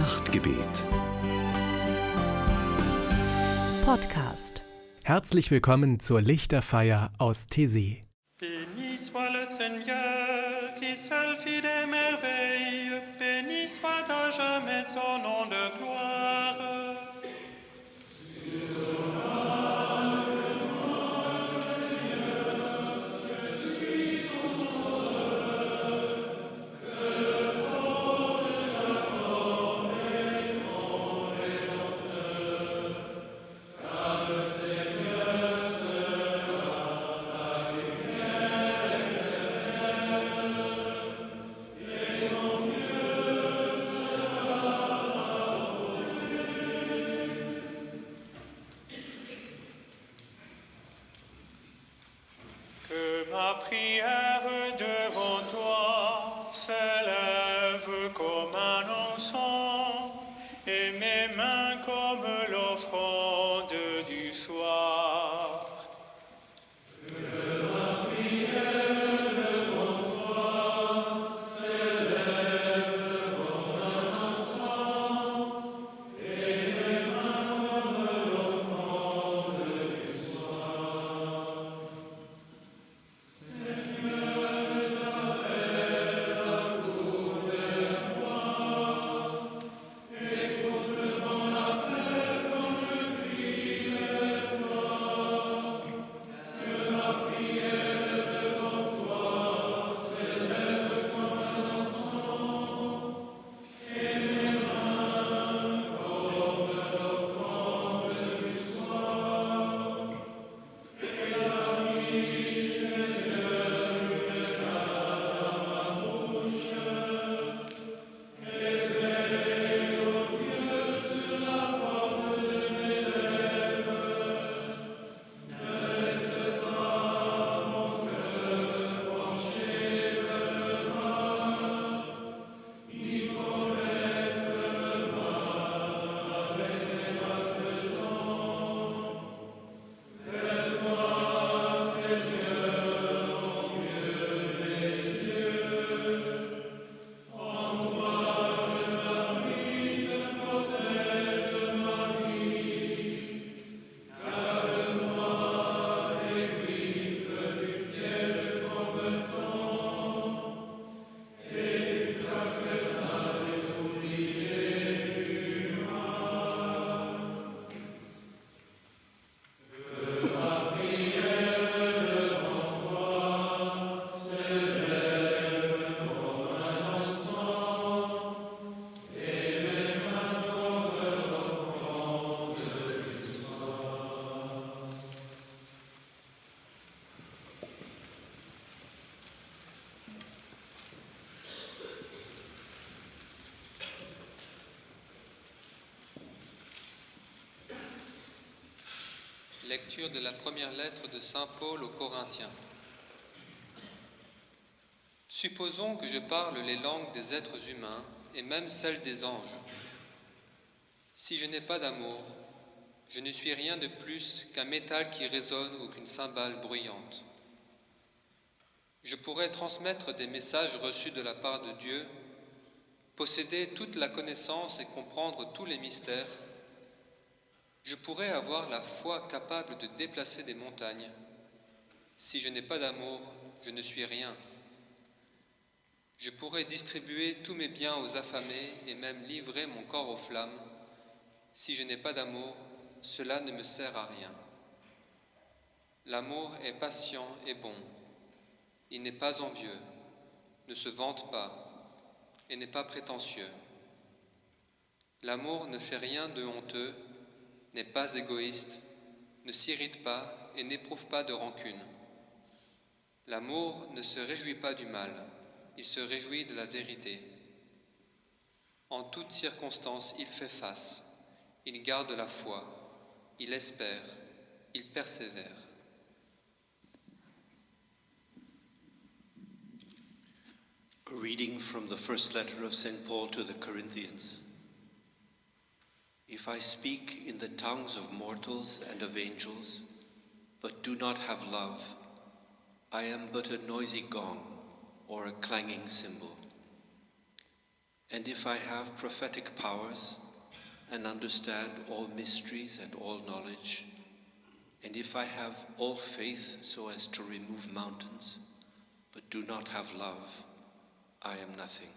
Nachtgebet. Podcast. Herzlich willkommen zur Lichterfeier aus Thésée. Béni soit le Seigneur qui seul fit des merveilles, béni soit à jamais son nom de gloire. Yeah. Lecture de la première lettre de Saint Paul aux Corinthiens. Supposons que je parle les langues des êtres humains et même celles des anges. Si je n'ai pas d'amour, je ne suis rien de plus qu'un métal qui résonne ou qu'une cymbale bruyante. Je pourrais transmettre des messages reçus de la part de Dieu, posséder toute la connaissance et comprendre tous les mystères je pourrais avoir la foi capable de déplacer des montagnes. Si je n'ai pas d'amour, je ne suis rien. Je pourrais distribuer tous mes biens aux affamés et même livrer mon corps aux flammes. Si je n'ai pas d'amour, cela ne me sert à rien. L'amour est patient et bon. Il n'est pas envieux, ne se vante pas et n'est pas prétentieux. L'amour ne fait rien de honteux n'est pas égoïste, ne s'irrite pas et n'éprouve pas de rancune. L'amour ne se réjouit pas du mal, il se réjouit de la vérité. En toutes circonstances, il fait face, il garde la foi, il espère, il persévère. A reading from the first letter of St. Paul to the Corinthians. If I speak in the tongues of mortals and of angels, but do not have love, I am but a noisy gong or a clanging cymbal. And if I have prophetic powers and understand all mysteries and all knowledge, and if I have all faith so as to remove mountains, but do not have love, I am nothing.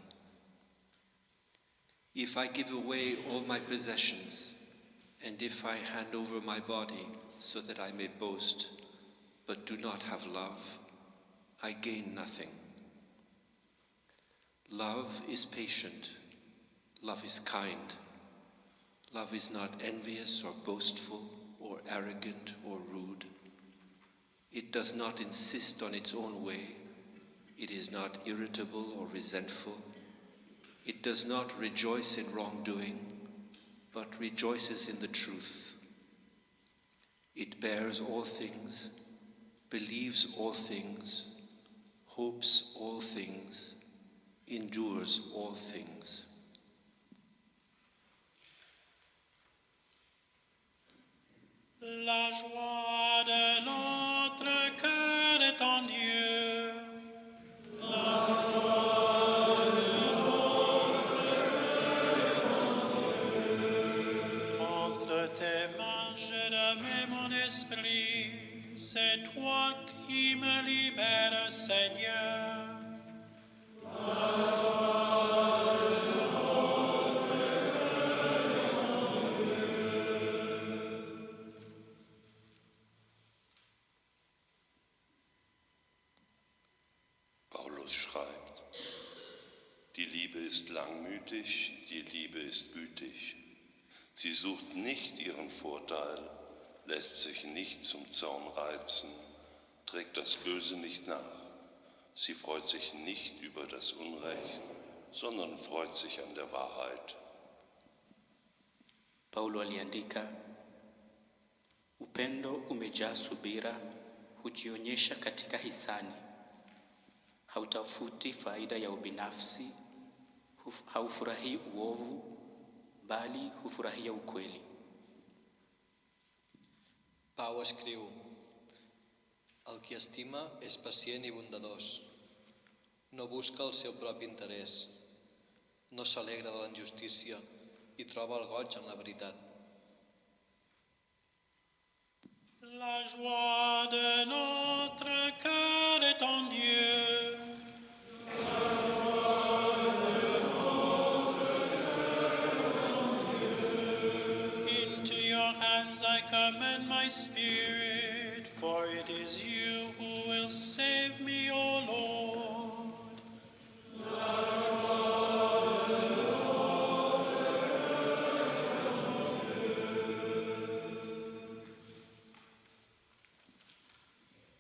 If I give away all my possessions, and if I hand over my body so that I may boast, but do not have love, I gain nothing. Love is patient, love is kind, love is not envious or boastful or arrogant or rude. It does not insist on its own way, it is not irritable or resentful. It does not rejoice in wrongdoing, but rejoices in the truth. It bears all things, believes all things, hopes all things, endures all things. La joie de notre C'est toi qui me libères, Seigneur. Paulus schreibt, die Liebe ist langmütig, die Liebe ist gütig. Sie sucht nicht ihren Vorteil, lässt sich nicht zum Zorn reizen, trägt das Böse nicht nach. Sie freut sich nicht über das Unrecht, sondern freut sich an der Wahrheit. Paulo aliandika, upendo umejaa subira, hujionyesha katika hisani, hautafuti faida ya ubinafsi, haufurahii uovu, bali hufurahia ukweli. Pau escriu, el qui estima és pacient i bondadós, no busca el seu propi interès, no s'alegra de la injustícia i troba el goig en la veritat. La joie de notre cœur est en Dieu. For it is you will save me, O Lord.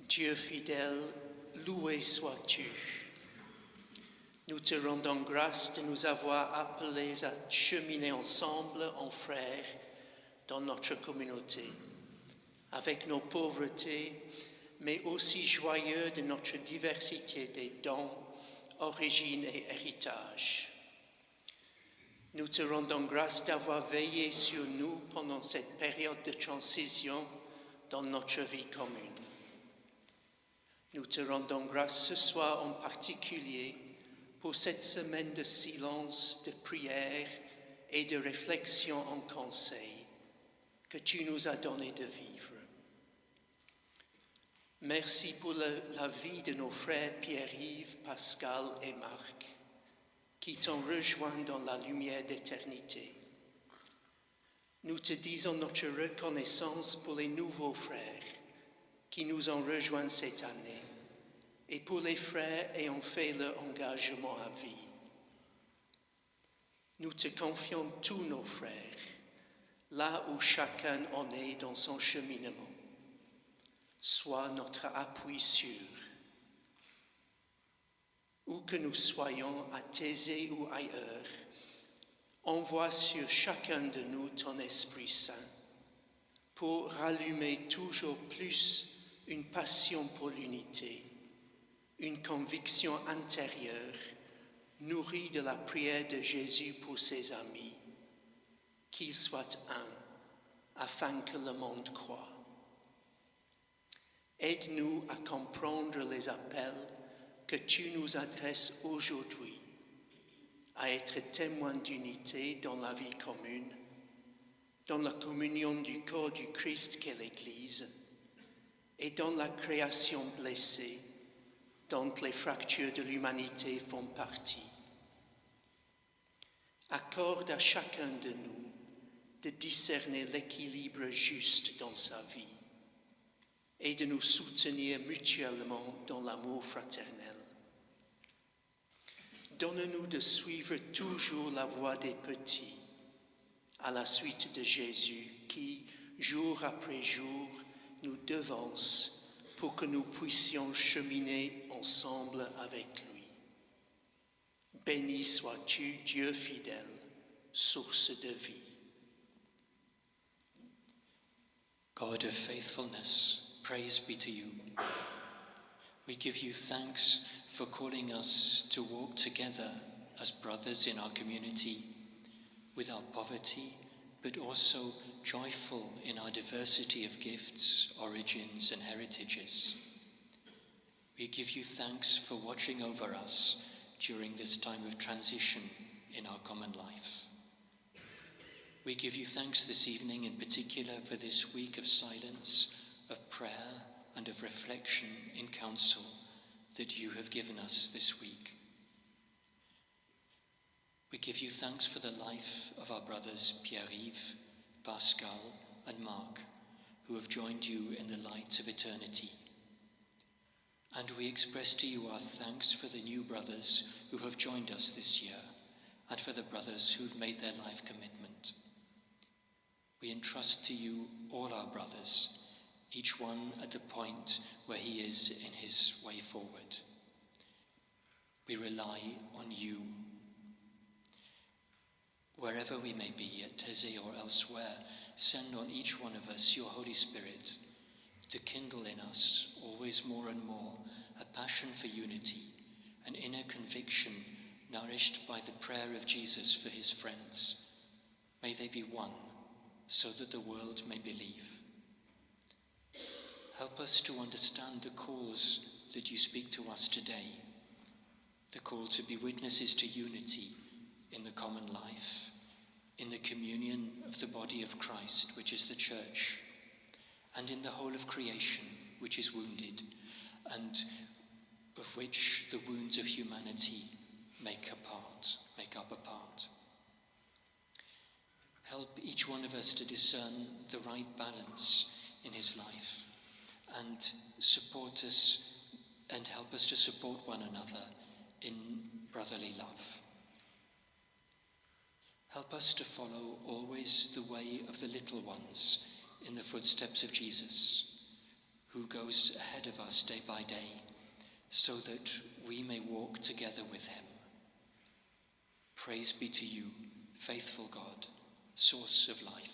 Dieu fidèle, loué sois-tu. Nous te rendons grâce de nous avoir appelés à cheminer ensemble en frères dans notre communauté, avec nos pauvretés, mais aussi joyeux de notre diversité des dons, origines et héritages. Nous te rendons grâce d'avoir veillé sur nous pendant cette période de transition dans notre vie commune. Nous te rendons grâce ce soir en particulier pour cette semaine de silence, de prière et de réflexion en conseil que tu nous as donné de vivre. Merci pour la vie de nos frères Pierre-Yves, Pascal et Marc qui t'ont rejoint dans la lumière d'éternité. Nous te disons notre reconnaissance pour les nouveaux frères qui nous ont rejoints cette année et pour les frères ayant fait leur engagement à vie. Nous te confions tous nos frères, là où chacun en est dans son cheminement. Sois notre appui sûr. Où que nous soyons, à Thésée ou ailleurs, envoie sur chacun de nous ton Esprit Saint pour rallumer toujours plus une passion pour l'unité, une conviction intérieure nourrie de la prière de Jésus pour ses amis, qu'ils soient un, afin que le monde croit. Aide-nous à comprendre les appels que tu nous adresses aujourd'hui, à être témoin d'unité dans la vie commune, dans la communion du corps du Christ qu'est l'Église, et dans la création blessée dont les fractures de l'humanité font partie. Accorde à chacun de nous de discerner l'équilibre juste dans sa vie et de nous soutenir mutuellement dans l'amour fraternel. Donne-nous de suivre toujours la voie des petits à la suite de Jésus qui, jour après jour, nous devance pour que nous puissions cheminer ensemble avec lui. Béni sois-tu, Dieu fidèle, source de vie. God of faithfulness, praise be to you. We give you thanks for calling us to walk together as brothers in our community, with our poverty, but also joyful in our diversity of gifts, origins, and heritages. We give you thanks for watching over us during this time of transition in our common life. We give you thanks this evening, in particular, for this week of silence, of prayer, and of reflection in council that you have given us this week. We give you thanks for the life of our brothers Pierre Yves, Pascal, and Mark, who have joined you in the light of eternity. And we express to you our thanks for the new brothers who have joined us this year, and for the brothers who've made their life commitment. We entrust to you all our brothers, each one at the point where he is in his way forward. We rely on you. Wherever we may be, at Teze or elsewhere, send on each one of us your Holy Spirit to kindle in us always more and more a passion for unity, an inner conviction nourished by the prayer of Jesus for his friends. May they be one so that the world may believe. Help us to understand the cause that you speak to us today, the call to be witnesses to unity in the common life, in the communion of the body of Christ, which is the church, and in the whole of creation, which is wounded, and of which the wounds of humanity make a part, make up a part. Help each one of us to discern the right balance in his life and support us and help us to support one another in brotherly love. Help us to follow always the way of the little ones in the footsteps of Jesus, who goes ahead of us day by day, so that we may walk together with him. Praise be to you, faithful God, source of life.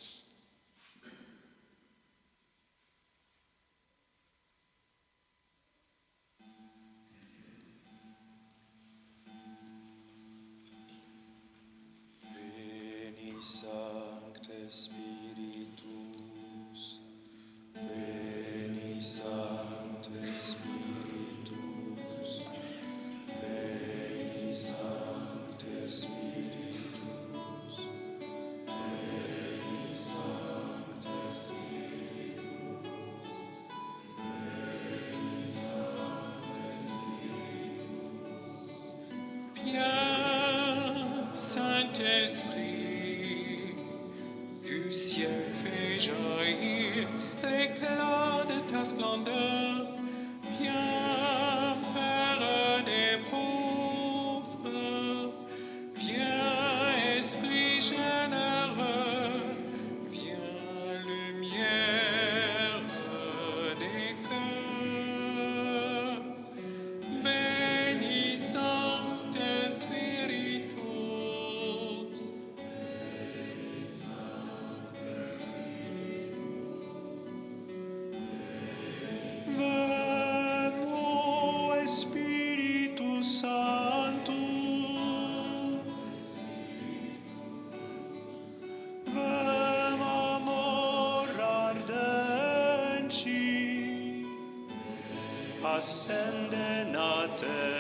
Ich sagt es. ascende nate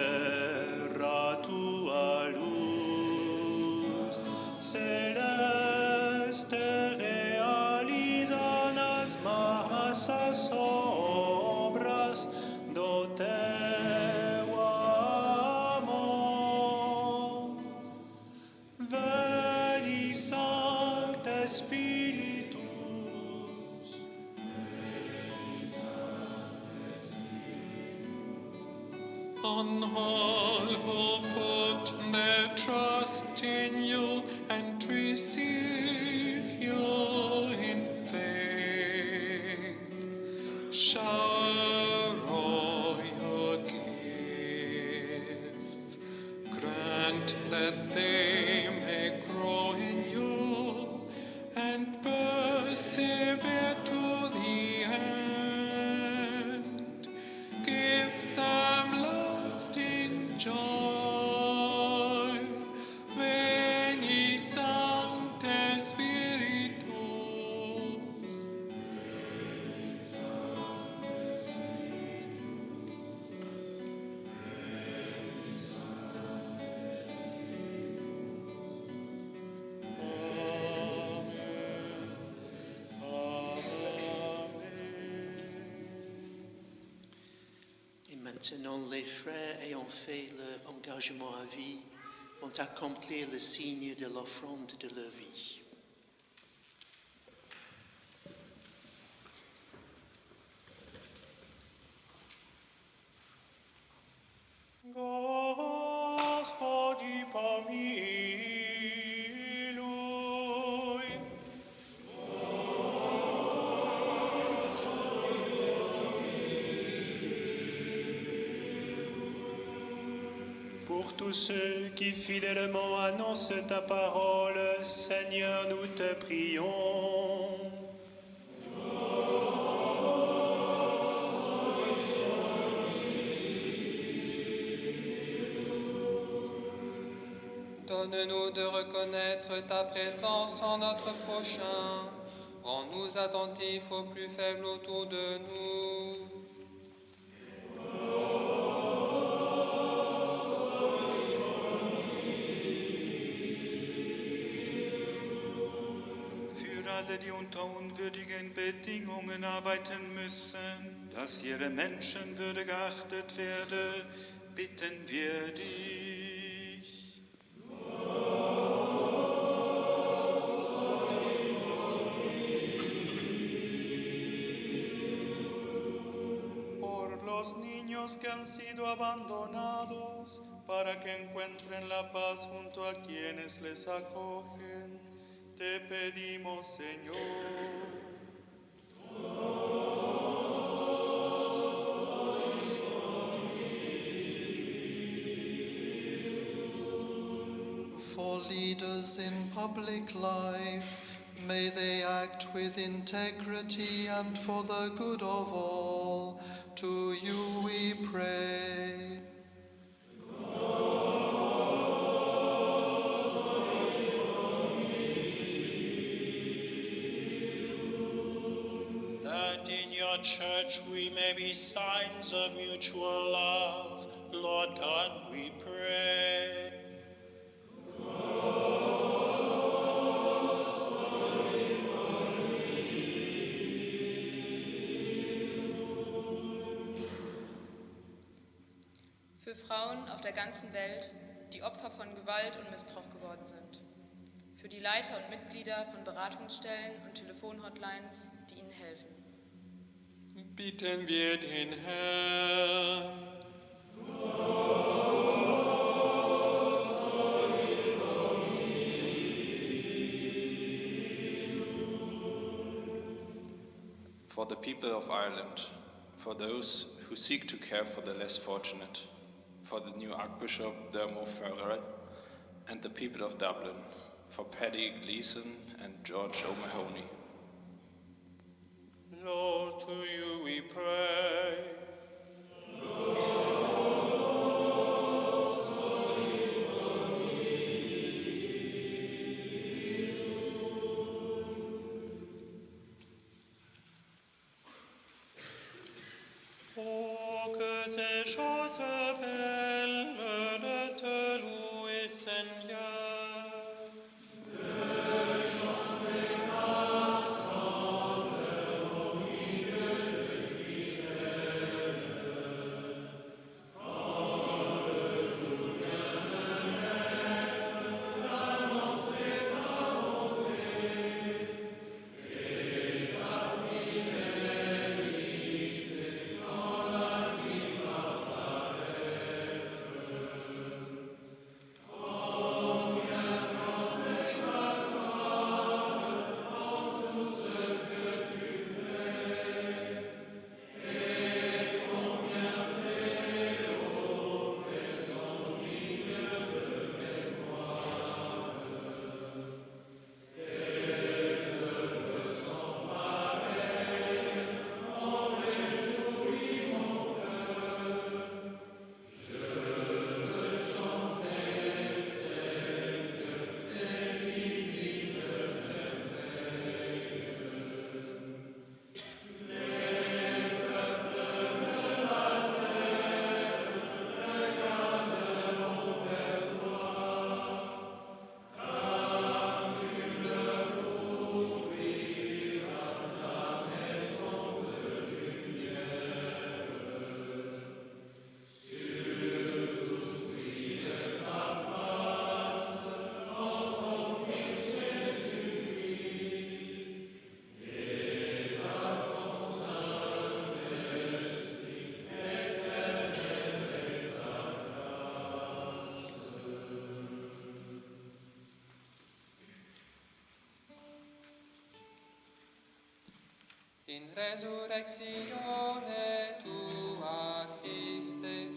maintenant, les frères ayant fait leur engagement à vie vont accomplir le signe de l'offrande de leur vie. Tous ceux qui fidèlement annoncent ta parole, Seigneur, nous te prions. Donne-nous de reconnaître ta présence en notre prochain. Rends-nous attentifs aux plus faibles autour de nous. Alle, die unter unwürdigen Bedingungen arbeiten müssen, dass ihre Menschenwürde geachtet werde, bitten wir dich. Por los niños que han sido abandonados, para que encuentren la paz junto a quienes les acogen, te pedimos, Señor. For leaders in public life, may they act with integrity and for the good of all. To you we pray. Church we may be signs of mutual love. Lord God, we pray. Für Frauen auf der ganzen Welt, die Opfer von Gewalt und Missbrauch geworden sind. Für die Leiter und Mitglieder von Beratungsstellen und Telefonhotlines, die ihnen helfen. Bitten den Herrn. for the people of Ireland, for those who seek to care for the less fortunate, for the new Archbishop Dermo Ferrer, and the people of Dublin, for Paddy Gleeson and George O'Mahony. Lord, to you we pray. Oh, in resurrectione tua Christe,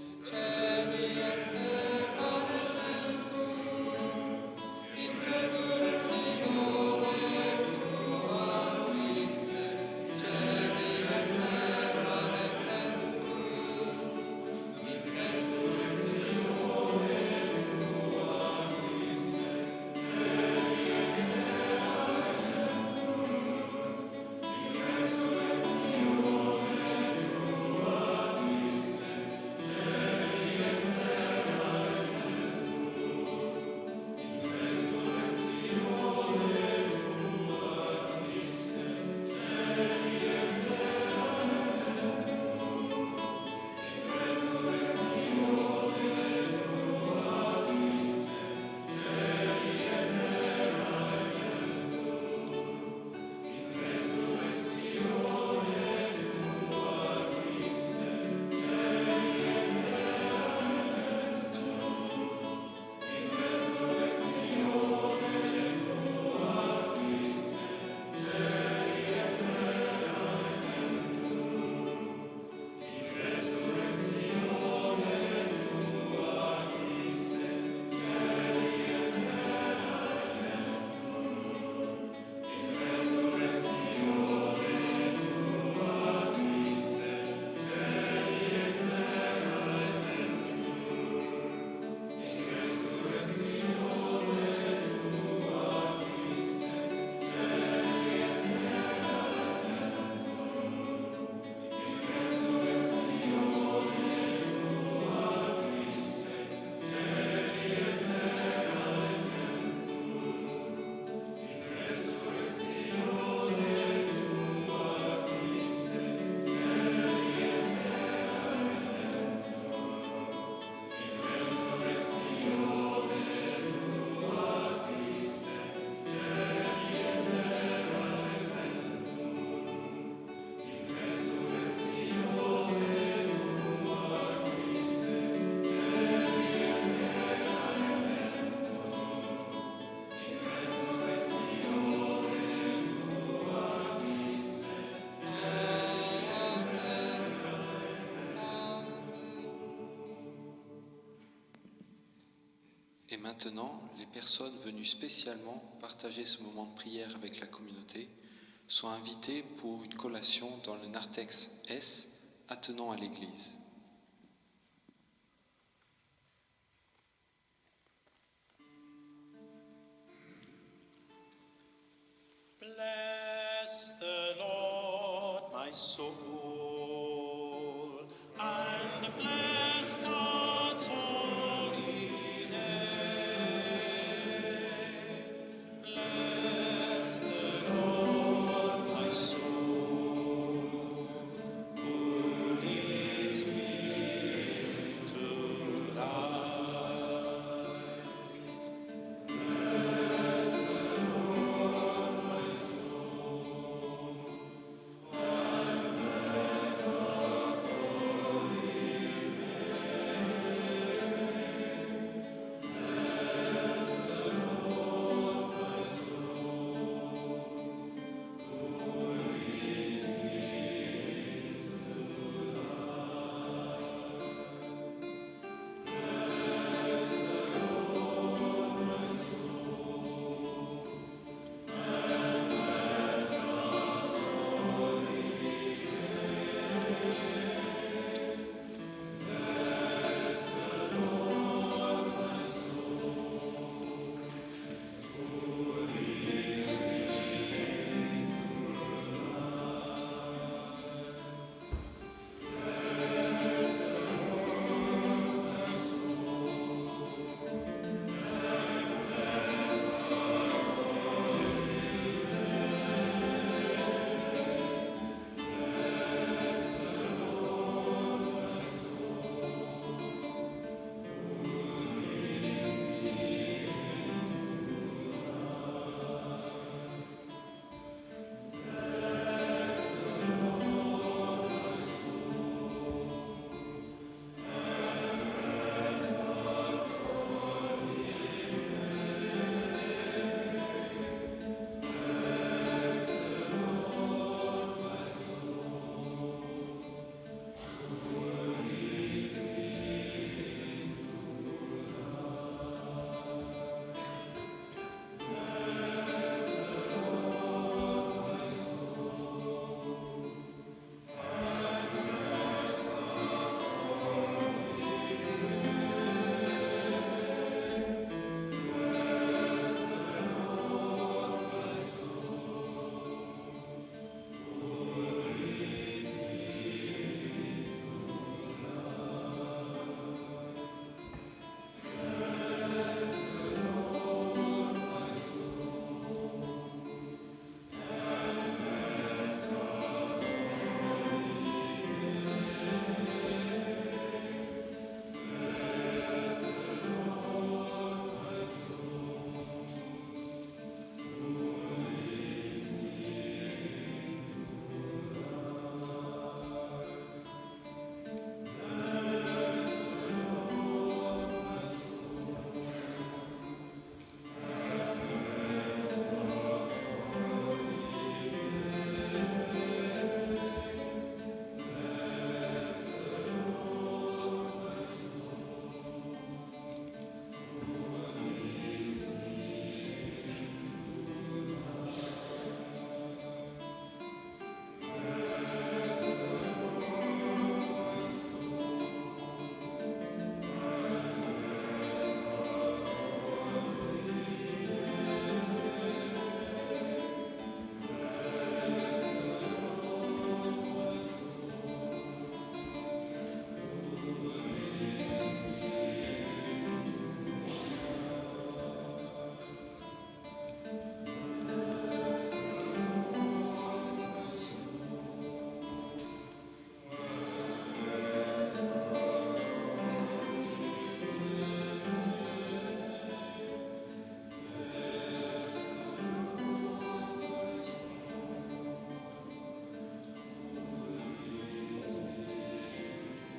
maintenant, les personnes venues spécialement partager ce moment de prière avec la communauté sont invitées pour une collation dans le narthex S attenant à l'église. Bless the Lord, my soul,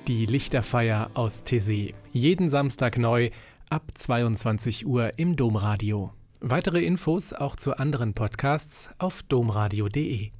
Die Lichterfeier aus Tessé. Jeden Samstag neu ab 22 Uhr im Domradio. Weitere Infos auch zu anderen Podcasts auf domradio.de.